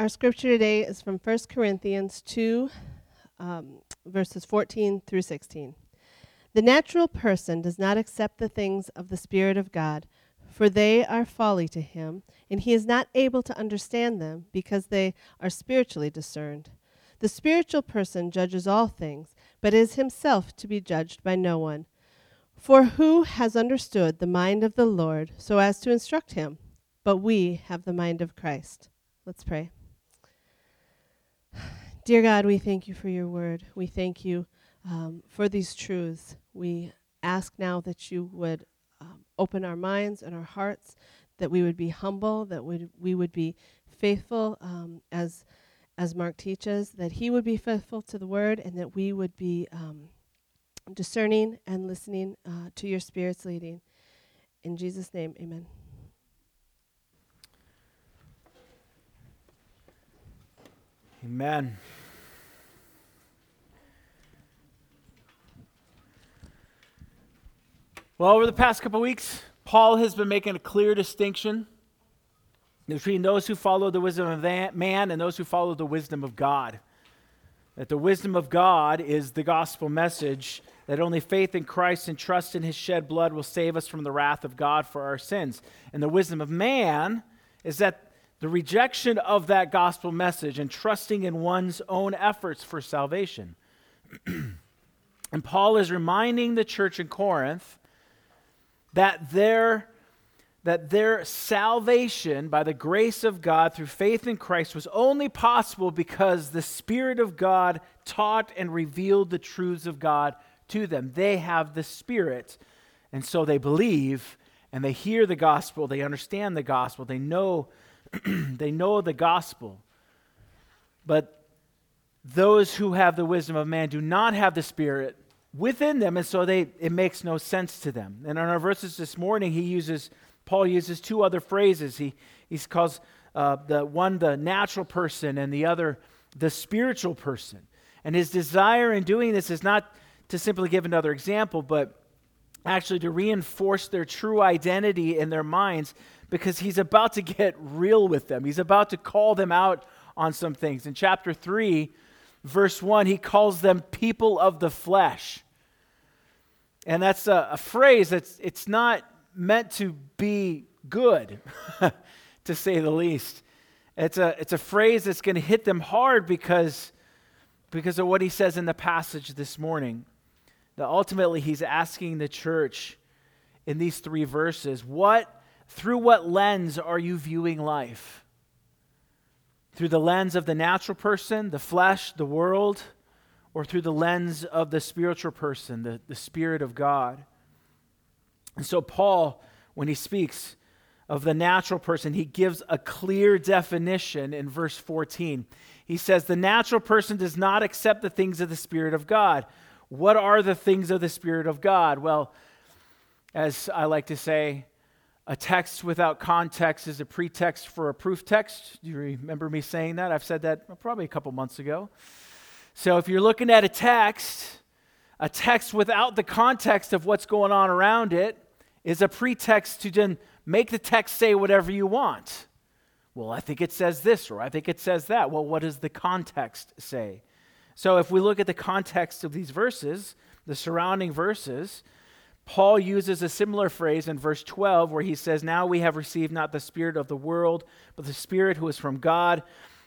Our scripture today is from 1 Corinthians 2, um, verses 14 through 16. The natural person does not accept the things of the Spirit of God, for they are folly to him, and he is not able to understand them because they are spiritually discerned. The spiritual person judges all things, but is himself to be judged by no one. For who has understood the mind of the Lord so as to instruct him? But we have the mind of Christ. Let's pray. Dear God, we thank you for your word. We thank you um, for these truths. We ask now that you would um, open our minds and our hearts, that we would be humble, that we, we would be faithful um, as, as Mark teaches, that he would be faithful to the word, and that we would be um, discerning and listening uh, to your Spirit's leading. In Jesus' name, amen. Amen. Well, over the past couple weeks, Paul has been making a clear distinction between those who follow the wisdom of man and those who follow the wisdom of God. That the wisdom of God is the gospel message that only faith in Christ and trust in his shed blood will save us from the wrath of God for our sins. And the wisdom of man is that the rejection of that gospel message and trusting in one's own efforts for salvation. and Paul is reminding the church in Corinth that their, that their salvation by the grace of God through faith in Christ was only possible because the Spirit of God taught and revealed the truths of God to them. They have the Spirit, and so they believe and they hear the gospel, they understand the gospel, they know, they know the gospel. But those who have the wisdom of man do not have the Spirit within them, and so they, it makes no sense to them. And in our verses this morning, he uses, Paul uses two other phrases. He, he calls uh, the one the natural person and the other the spiritual person. And his desire in doing this is not to simply give another example, but actually to reinforce their true identity in their minds because he's about to get real with them. He's about to call them out on some things. In chapter 3, verse 1, he calls them people of the flesh. And that's a, a phrase that's it's not meant to be good, to say the least. It's a, it's a phrase that's going to hit them hard because, because of what he says in the passage this morning. That ultimately he's asking the church in these three verses, what, through what lens are you viewing life? through the lens of the natural person, the flesh, the world, or through the lens of the spiritual person, the, the Spirit of God. And so, Paul, when he speaks of the natural person, he gives a clear definition in verse 14. He says, The natural person does not accept the things of the Spirit of God. What are the things of the Spirit of God? Well, as I like to say, a text without context is a pretext for a proof text. Do you remember me saying that? I've said that probably a couple months ago. So if you're looking at a text, a text without the context of what's going on around it is a pretext to then make the text say whatever you want. Well, I think it says this, or I think it says that. Well, what does the context say? So if we look at the context of these verses, the surrounding verses, Paul uses a similar phrase in verse 12 where he says, Now we have received not the Spirit of the world, but the Spirit who is from God,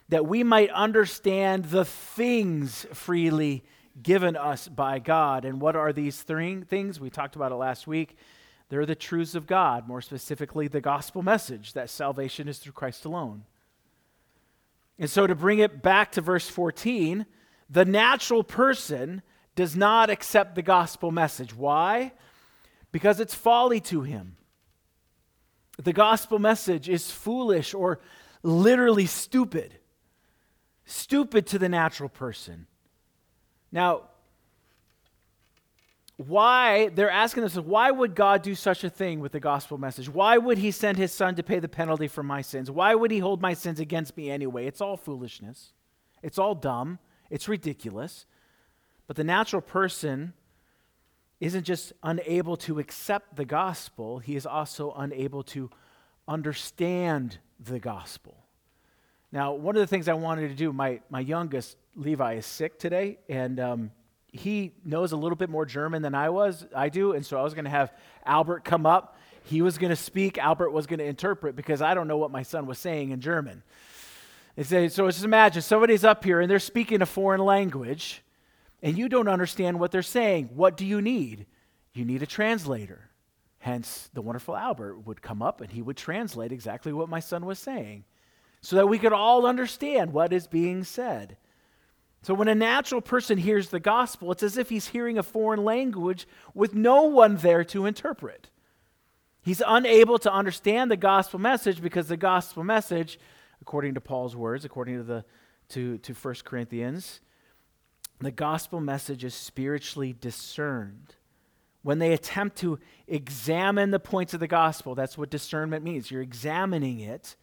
that we might understand the things freely given us by God. And what are these three things? We talked about it last week. They're the truths of God, more specifically, the gospel message that salvation is through Christ alone. And so, to bring it back to verse 14, the natural person does not accept the gospel message. Why? because it's folly to him. The gospel message is foolish or literally stupid. Stupid to the natural person. Now, why they're asking themselves, why would God do such a thing with the gospel message? Why would he send his son to pay the penalty for my sins? Why would he hold my sins against me anyway? It's all foolishness. It's all dumb. It's ridiculous. But the natural person isn't just unable to accept the gospel, he is also unable to understand the gospel. Now, one of the things I wanted to do, my, my youngest, Levi, is sick today, and um, he knows a little bit more German than I was, I do, and so I was going to have Albert come up. He was going to speak, Albert was going to interpret because I don't know what my son was saying in German. So just imagine somebody's up here and they're speaking a foreign language, and you don't understand what they're saying. What do you need? You need a translator. Hence, the wonderful Albert would come up and he would translate exactly what my son was saying so that we could all understand what is being said. So, when a natural person hears the gospel, it's as if he's hearing a foreign language with no one there to interpret. He's unable to understand the gospel message because the gospel message, according to Paul's words, according to, the, to, to 1 Corinthians, the gospel message is spiritually discerned when they attempt to examine the points of the gospel, that's what discernment means. You're examining it.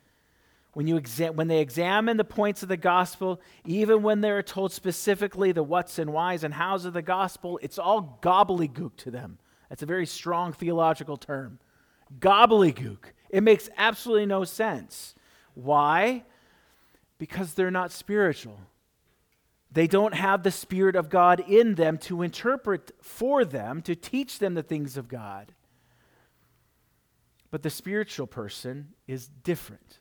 When, you exa- when they examine the points of the gospel, even when they're told specifically the what's and whys and hows of the gospel, it's all gobbledygook to them. That's a very strong theological term. Gobbledygook. It makes absolutely no sense. Why? Because they're not spiritual. They don't have the Spirit of God in them to interpret for them, to teach them the things of God. But the spiritual person is different.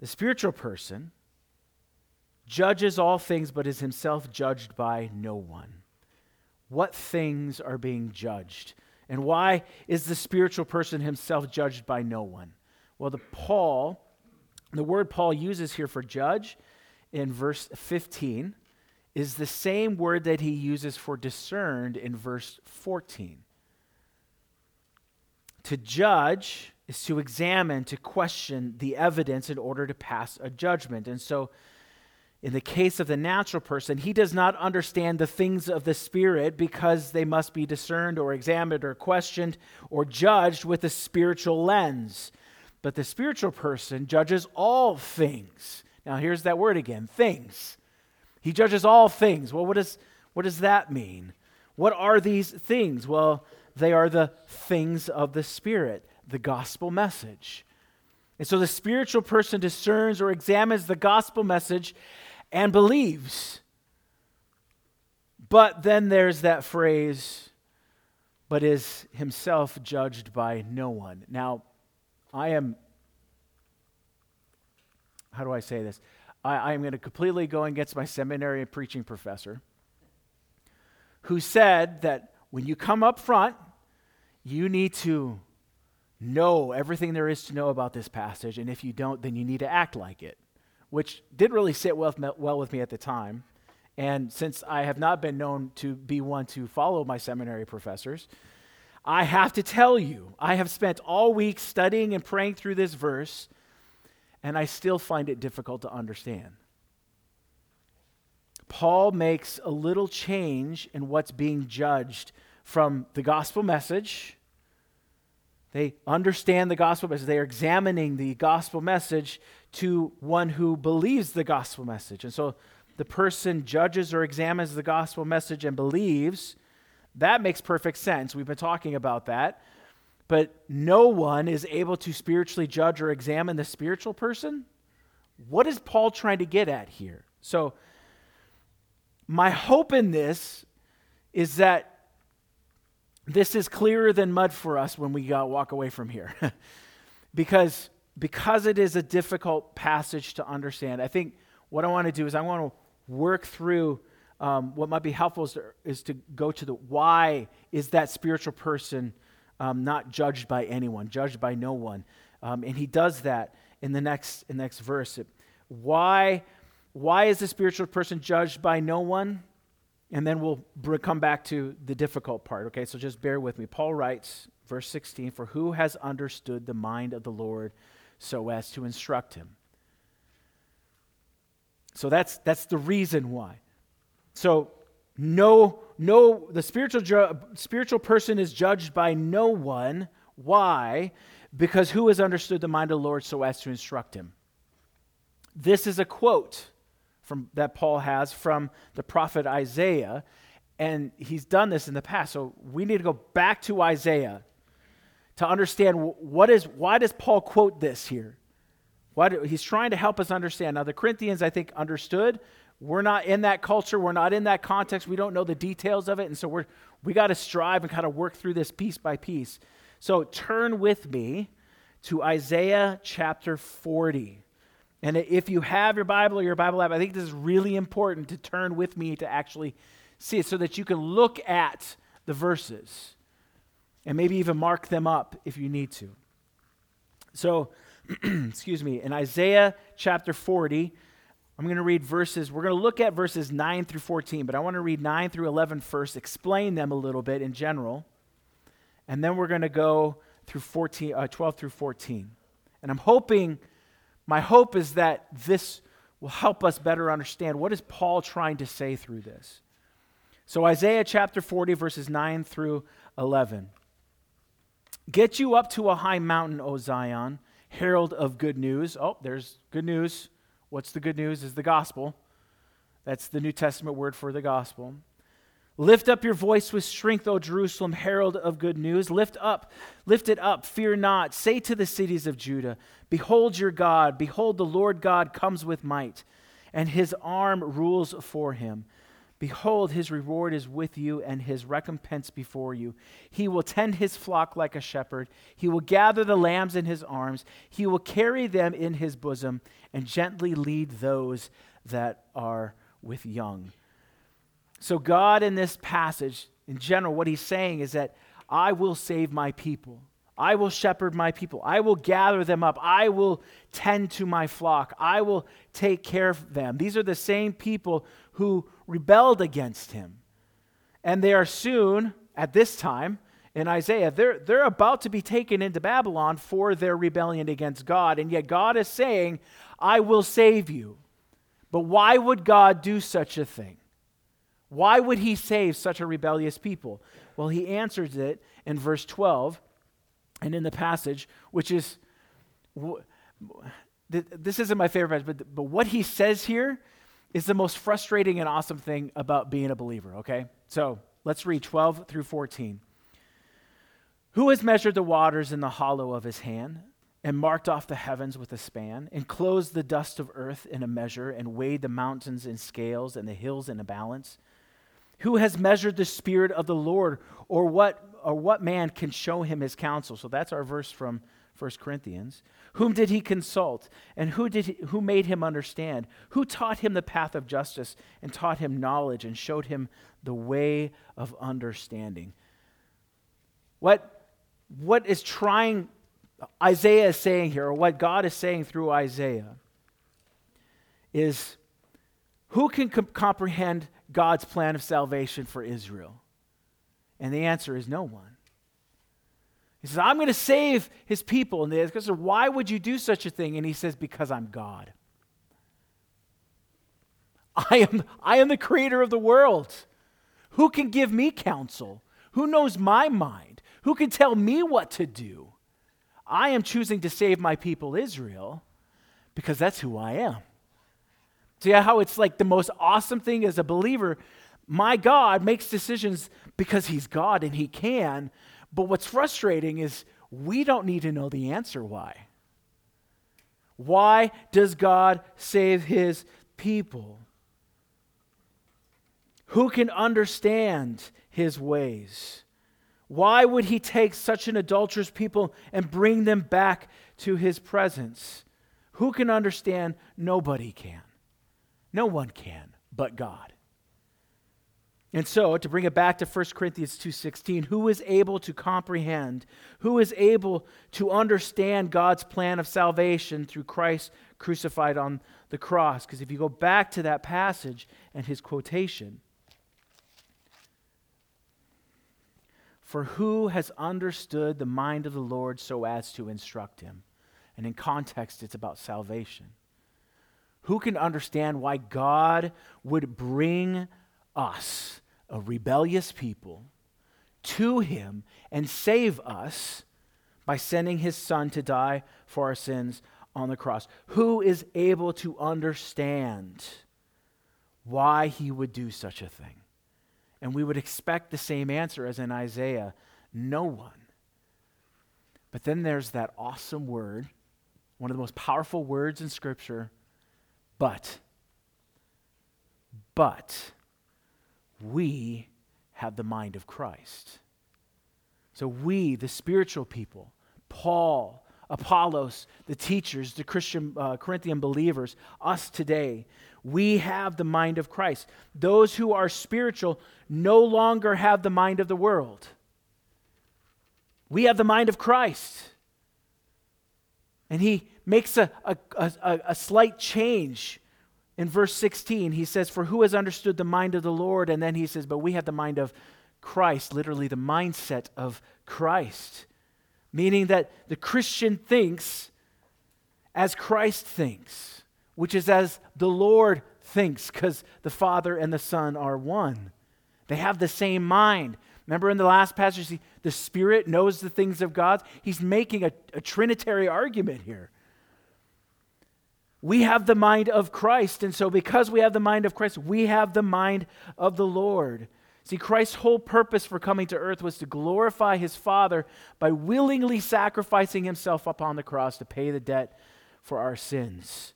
The spiritual person judges all things, but is himself judged by no one. What things are being judged? And why is the spiritual person himself judged by no one? Well, the Paul, the word Paul uses here for judge in verse 15 is the same word that he uses for discerned in verse 14. To judge is to examine, to question the evidence in order to pass a judgment. And so, in the case of the natural person, he does not understand the things of the Spirit because they must be discerned or examined or questioned or judged with a spiritual lens. But the spiritual person judges all things now, here's that word again things. He judges all things. Well, what, is, what does that mean? What are these things? Well, they are the things of the Spirit, the gospel message. And so the spiritual person discerns or examines the gospel message and believes. But then there's that phrase, but is himself judged by no one. Now, I am how do I say this? I, am going to completely go against my seminary preaching professor who said that when you come up front, you need to know everything there is to know about this passage, and if you don't, then you need to act like it, which didn't really sit well, well with me at the time. And since I have not been known to be one to follow my seminary professors, I have to tell you, I have spent all week studying and praying through this verse and I still find it difficult to understand. Paul makes a little change in what's being judged from the gospel message. They understand the gospel message. They are examining the gospel message to one who believes the gospel message. And so the person judges or examines the gospel message and believes. That makes perfect sense. We've been talking about that but no one is able to spiritually judge or examine the spiritual person? What is Paul trying to get at here? So, my hope in this is that this is clearer than mud for us when we walk away from here. because, because it is a difficult passage to understand, I think what I want to do is I want to work through um, what might be helpful is to, is to go to the why is that spiritual person um, not judged by anyone, judged by no one. Um, and he does that in the next, in the next verse. Why, why is the spiritual person judged by no one? And then we'll come back to the difficult part, okay? So just bear with me. Paul writes, verse 16, For who has understood the mind of the Lord so as to instruct him? So that's, that's the reason why. So no, no, the spiritual, ju- spiritual person is judged by no one. Why? Because who has understood the mind of the Lord so as to instruct him? This is a quote from, that Paul has from the prophet Isaiah, and he's done this in the past. So we need to go back to Isaiah to understand what is, why does Paul quote this here? What, he's trying to help us understand. Now, the Corinthians, I think, understood. We're not in that culture. We're not in that context. We don't know the details of it. And so we're, we got to strive and kind of work through this piece by piece. So turn with me to Isaiah chapter 40. And if you have your Bible or your Bible app, I think this is really important to turn with me to actually see it so that you can look at the verses and maybe even mark them up if you need to. So, excuse me, in Isaiah chapter 40, I'm going to read verses, we're going to look at verses 9 through 14, but I want to read 9 through 11 first, explain them a little bit in general, and then we're going to go through 14, uh, 12 through 14. And I'm hoping, my hope is that this will help us better understand what is Paul trying to say through this. So Isaiah chapter 40, verses 9 through 11. Get you up to a high mountain, O Zion, herald of good news. Oh, there's good news. What's the good news? Is the gospel. That's the New Testament word for the gospel. Lift up your voice with strength, O Jerusalem, herald of good news. Lift up, lift it up, fear not. Say to the cities of Judah, Behold your God, behold the Lord God comes with might, and his arm rules for him. Behold, his reward is with you, and his recompense before you. He will tend his flock like a shepherd. He will gather the lambs in his arms. He will carry them in his bosom, and gently lead those that are with young. So, God, in this passage, in general, what he's saying is that I will save my people. I will shepherd my people. I will gather them up. I will tend to my flock. I will take care of them. These are the same people who rebelled against him. And they are soon, at this time, in Isaiah, they're, they're about to be taken into Babylon for their rebellion against God. And yet God is saying, I will save you. But why would God do such a thing? Why would he save such a rebellious people? Well, he answers it in verse 12 and in the passage, which is this isn't my favorite passage, but, but what he says here is the most frustrating and awesome thing about being a believer, okay? So let's read 12 through 14. Who has measured the waters in the hollow of his hand, and marked off the heavens with a span, and closed the dust of earth in a measure, and weighed the mountains in scales and the hills in a balance? Who has measured the Spirit of the Lord, or what, or what man can show him his counsel? So that's our verse from 1 Corinthians. Whom did he consult? And who, did he, who made him understand? Who taught him the path of justice and taught him knowledge and showed him the way of understanding? What, what is trying, Isaiah is saying here, or what God is saying through Isaiah, is who can com- comprehend God's plan of salvation for Israel? And the answer is no one. He says, I'm going to save his people. And they ask, Why would you do such a thing? And he says, Because I'm God. I am, I am the creator of the world. Who can give me counsel? Who knows my mind? Who can tell me what to do? I am choosing to save my people Israel because that's who I am. See how it's like the most awesome thing as a believer? My God makes decisions because He's God and He can, but what's frustrating is we don't need to know the answer why. Why does God save his people? Who can understand his ways? Why would he take such an adulterous people and bring them back to his presence? Who can understand? Nobody can. No one can but God. And so, to bring it back to 1 Corinthians 2:16, who is able to comprehend, who is able to understand God's plan of salvation through Christ crucified on the cross? Because if you go back to that passage and his quotation, for who has understood the mind of the Lord so as to instruct him? And in context, it's about salvation. Who can understand why God would bring us a rebellious people to him and save us by sending his son to die for our sins on the cross. Who is able to understand why he would do such a thing? And we would expect the same answer as in Isaiah no one. But then there's that awesome word, one of the most powerful words in Scripture, but. But we have the mind of Christ. So we, the spiritual people, Paul, Apollos, the teachers, the Christian uh, Corinthian believers, us today, we have the mind of Christ. Those who are spiritual no longer have the mind of the world. We have the mind of Christ. And he makes a, a, a, a, slight change in verse 16. He says, For who has understood the mind of the Lord? And then he says, But we have the mind of Christ, literally the mindset of Christ. Meaning that the Christian thinks as Christ thinks, which is as the Lord thinks, because the Father and the Son are one. They have the same mind. Remember in the last passage, the Spirit knows the things of God? He's making a, a Trinitary argument here. We have the mind of Christ, and so because we have the mind of Christ, we have the mind of the Lord. See, Christ's whole purpose for coming to earth was to glorify his Father by willingly sacrificing himself upon the cross to pay the debt for our sins.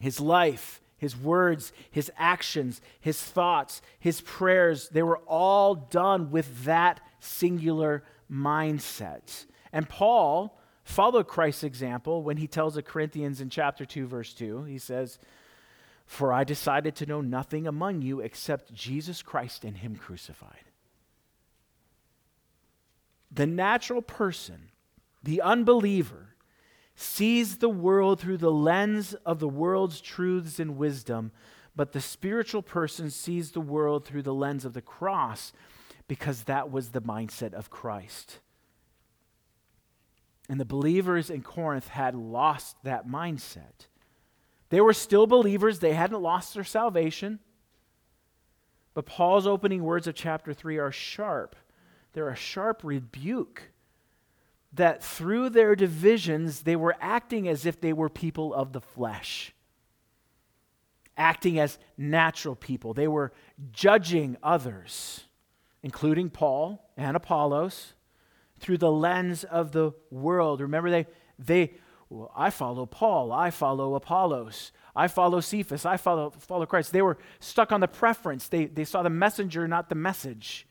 His life, his words, his actions, his thoughts, his prayers, they were all done with that singular mindset. And Paul followed Christ's example when he tells the Corinthians in chapter 2, verse 2. He says, For I decided to know nothing among you except Jesus Christ and him crucified. The natural person, the unbeliever, sees the world through the lens of the world's truths and wisdom, but the spiritual person sees the world through the lens of the cross because that was the mindset of Christ. And the believers in Corinth had lost that mindset. They were still believers, they hadn't lost their salvation. But Paul's opening words of chapter 3 are sharp. They're a sharp rebuke that through their divisions, they were acting as if they were people of the flesh, acting as natural people. They were judging others, including Paul and Apollos, through the lens of the world. Remember, they, they well, I follow Paul, I follow Apollos, I follow Cephas, I follow, follow Christ. They were stuck on the preference. They, they saw the messenger, not the message.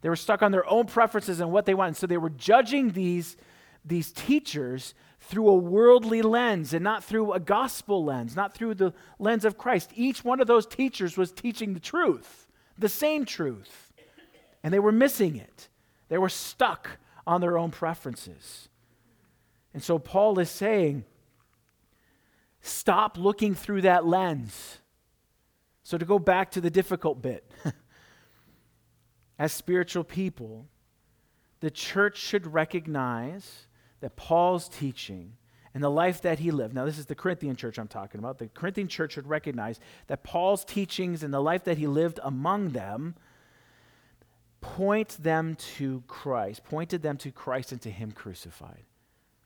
They were stuck on their own preferences and what they wanted. So they were judging these, these teachers through a worldly lens and not through a gospel lens, not through the lens of Christ. Each one of those teachers was teaching the truth, the same truth, and they were missing it. They were stuck on their own preferences. And so Paul is saying, stop looking through that lens. So, to go back to the difficult bit, as spiritual people, the church should recognize that Paul's teaching and the life that he lived. Now, this is the Corinthian church I'm talking about. The Corinthian church should recognize that Paul's teachings and the life that he lived among them point them to Christ, pointed them to Christ and to him crucified.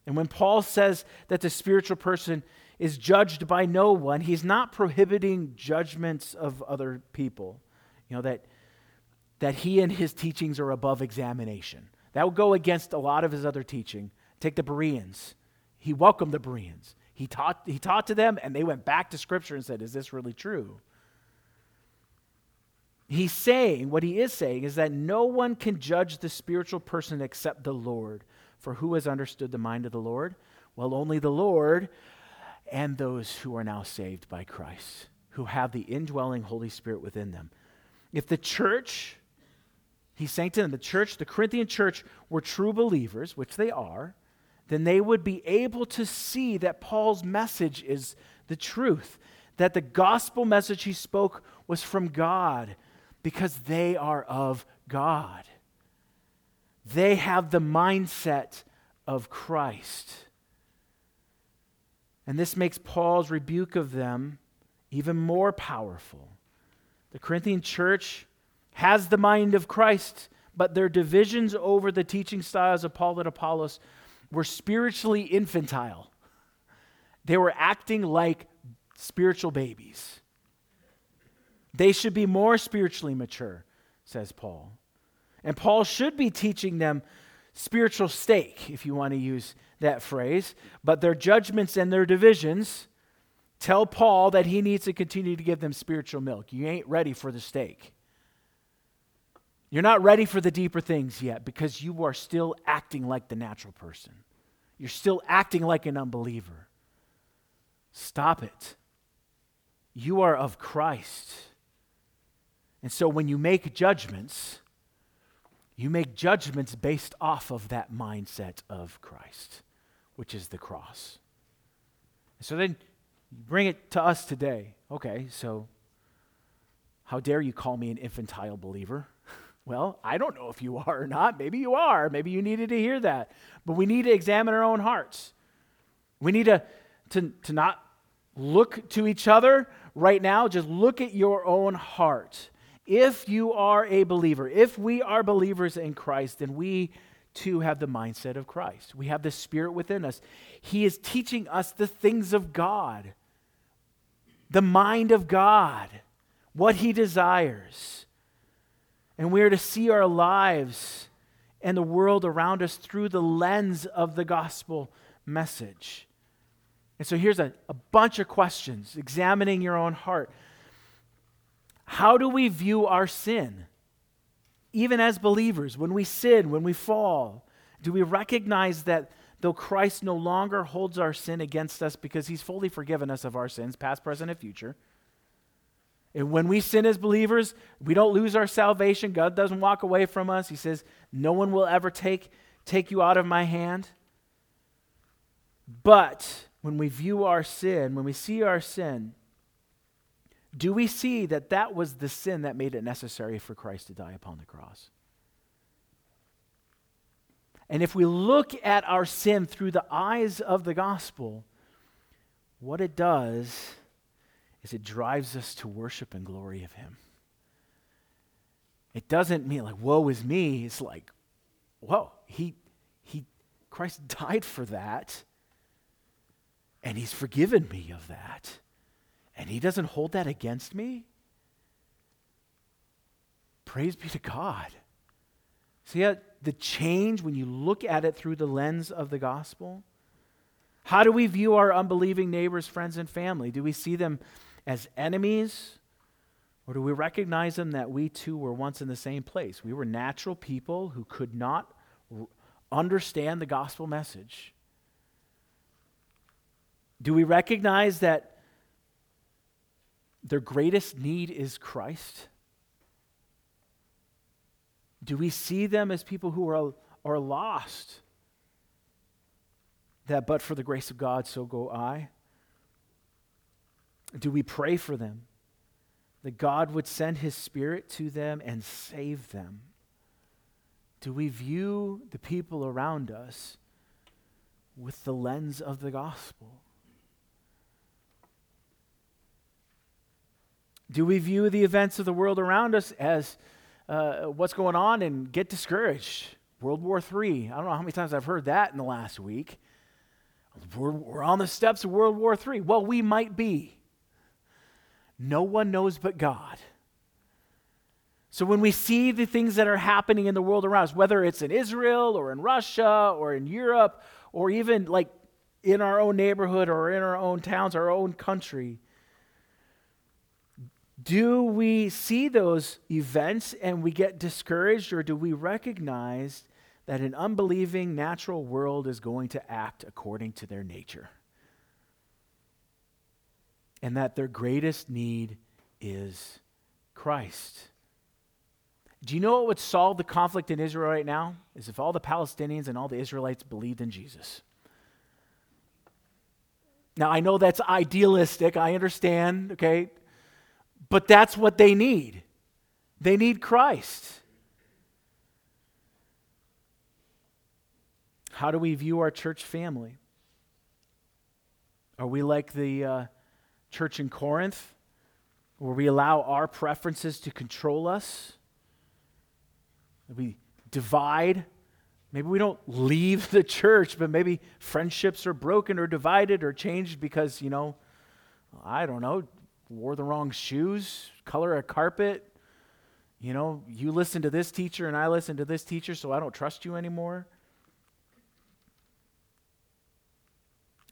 And when Paul says that the spiritual person is judged by no one, he's not prohibiting judgments of other people. You know, that that he and his teachings are above examination. That would go against a lot of his other teaching. Take the Bereans. He welcomed the Bereans. He taught, he taught to them, and they went back to Scripture and said, Is this really true? He's saying, what he is saying is that no one can judge the spiritual person except the Lord. For who has understood the mind of the Lord? Well, only the Lord and those who are now saved by Christ, who have the indwelling Holy Spirit within them. If the church He's saying to them, the church, the Corinthian church, were true believers, which they are, then they would be able to see that Paul's message is the truth, that the gospel message he spoke was from God because they are of God. They have the mindset of Christ. And this makes Paul's rebuke of them even more powerful. The Corinthian church has the mind of Christ, but their divisions over the teaching styles of Paul and Apollos were spiritually infantile. They were acting like spiritual babies. They should be more spiritually mature, says Paul. And Paul should be teaching them spiritual steak, if you want to use that phrase. But their judgments and their divisions tell Paul that he needs to continue to give them spiritual milk. You ain't ready for the steak. You're not ready for the deeper things yet because you are still acting like the natural person. You're still acting like an unbeliever. Stop it. You are of Christ. And so when you make judgments, you make judgments based off of that mindset of Christ, which is the cross. So then you bring it to us today. Okay, so how dare you call me an infantile believer? Well, I don't know if you are or not. Maybe you are. Maybe you needed to hear that. But we need to examine our own hearts. We need to, to, to not look to each other right now, just look at your own heart. If you are a believer, if we are believers in Christ, then we too have the mindset of Christ. We have the Spirit within us. He is teaching us the things of God, the mind of God, what He desires. And we are to see our lives and the world around us through the lens of the gospel message. And so here's a, a bunch of questions examining your own heart. How do we view our sin? Even as believers, when we sin, when we fall, do we recognize that though Christ no longer holds our sin against us because he's fully forgiven us of our sins, past, present, and future? And when we sin as believers, we don't lose our salvation. God doesn't walk away from us. He says, No one will ever take, take you out of my hand. But when we view our sin, when we see our sin, do we see that that was the sin that made it necessary for Christ to die upon the cross? And if we look at our sin through the eyes of the gospel, what it does is it drives us to worship and glory of Him. It doesn't mean like, woe is me. It's like, whoa, he, he, Christ died for that, and He's forgiven me of that and he doesn't hold that against me? Praise be to God. See how the change when you look at it through the lens of the gospel? How do we view our unbelieving neighbors, friends, and family? Do we see them as enemies? Or do we recognize them that we too were once in the same place? We were natural people who could not r- understand the gospel message. Do we recognize that their greatest need is Christ? Do we see them as people who are, are lost? That but for the grace of God, so go I? Do we pray for them? That God would send his spirit to them and save them? Do we view the people around us with the lens of the gospel? Do we view the events of the world around us as uh, what's going on and get discouraged? World War III. I don't know how many times I've heard that in the last week. We're, we're on the steps of World War III. Well, we might be. No one knows but God. So when we see the things that are happening in the world around us, whether it's in Israel or in Russia or in Europe or even like in our own neighborhood or in our own towns, our own country, do we see those events and we get discouraged, or do we recognize that an unbelieving natural world is going to act according to their nature? And that their greatest need is Christ. Do you know what would solve the conflict in Israel right now? Is if all the Palestinians and all the Israelites believed in Jesus. Now, I know that's idealistic. I understand, okay? But that's what they need. They need Christ. How do we view our church family? Are we like the uh, church in Corinth, where we allow our preferences to control us? We divide. Maybe we don't leave the church, but maybe friendships are broken or divided or changed because, you know, I don't know, wore the wrong shoes, color a carpet. You know, you listen to this teacher and I listen to this teacher, so I don't trust you anymore.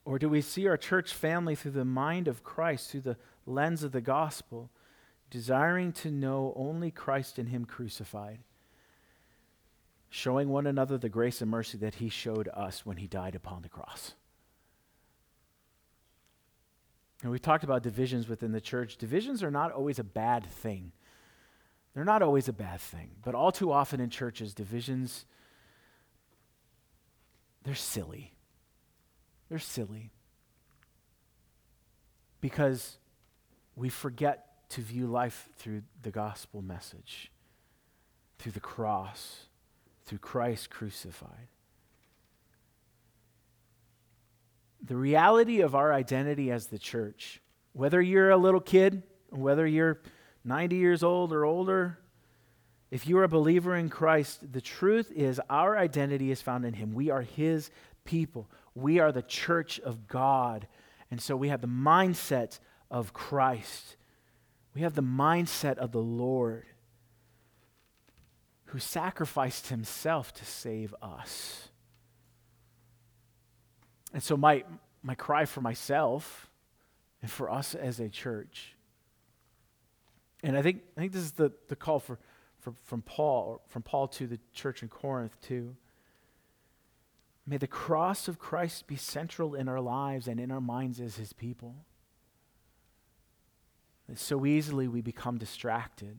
Or do we see our church family through the mind of Christ, through the lens of the gospel, desiring to know only Christ and Him crucified, showing one another the grace and mercy that He showed us when He died upon the cross? And we've talked about divisions within the church. Divisions are not always a bad thing. They're not always a bad thing. But all too often in churches, divisions, they're silly. They're silly. Because we forget to view life through the gospel message, through the cross, through Christ crucified. The reality of our identity as the church, whether you're a little kid, whether you're 90 years old or older, if you are a believer in Christ, the truth is our identity is found in Him. We are His people, we are the church of God. And so we have the mindset of Christ, we have the mindset of the Lord who sacrificed Himself to save us. And so, my, my cry for myself and for us as a church, and I think, I think this is the, the call for, for, from, Paul, from Paul to the church in Corinth, too. May the cross of Christ be central in our lives and in our minds as his people. so easily we become distracted.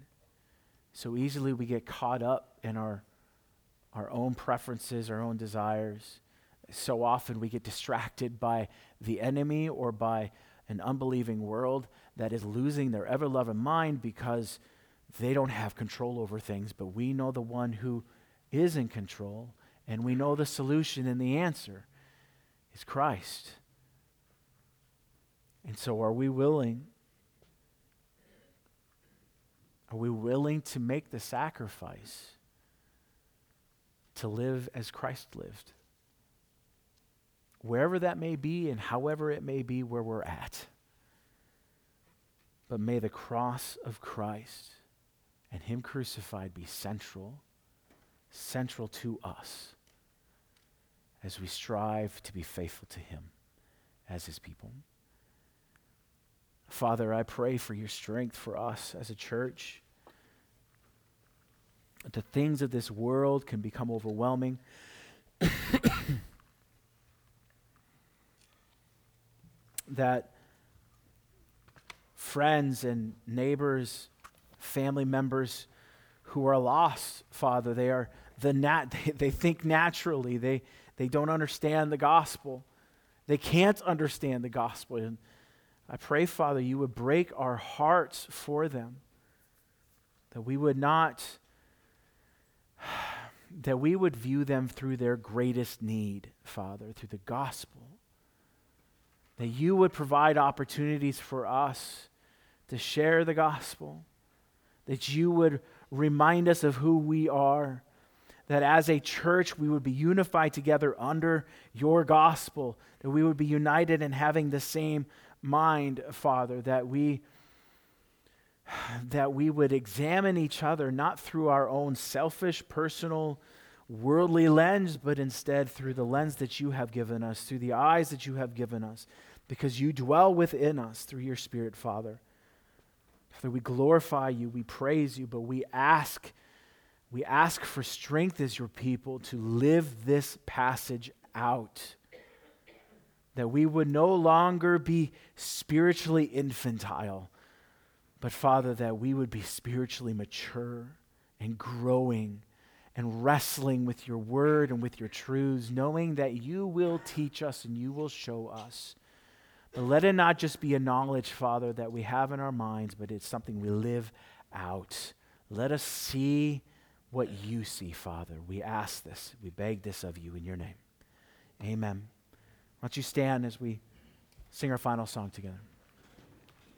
So easily we get caught up in our, our own preferences, our own desires so often we get distracted by the enemy or by an unbelieving world that is losing their ever loving mind because they don't have control over things. But we know the one who is in control, and we know the solution and the answer is Christ. And so, are we willing? Are we willing to make the sacrifice to live as Christ lived? Wherever that may be and however it may be where we're at. But may the cross of Christ and Him crucified be central, central to us as we strive to be faithful to Him as His people. Father, I pray for your strength for us as a church. The things of this world can become overwhelming. that friends and neighbors, family members who are lost, Father, they are the nat- they, they think naturally. They, they don't understand the gospel. They can't understand the gospel. And I pray, Father, you would break our hearts for them. That we would not, that we would view them through their greatest need, Father, through the gospel that you would provide opportunities for us to share the gospel, that you would remind us of who we are, that as a church we would be unified together under your gospel, that we would be united in having the same mind, Father, that we that we would examine each other not through our own selfish personal worldly lens, but instead through the lens that you have given us, through the eyes that you have given us, because you dwell within us through your Spirit, Father. Father, we glorify you, we praise you, but we ask, we ask for strength as your people to live this passage out. That we would no longer be spiritually infantile, but Father, that we would be spiritually mature and growing and wrestling with your word and with your truths, knowing that you will teach us and you will show us. But let it not just be a knowledge, Father, that we have in our minds, but it's something we live out. Let us see what you see, Father. We ask this, we beg this of you in your name. Amen. Why don't you stand as we sing our final song together?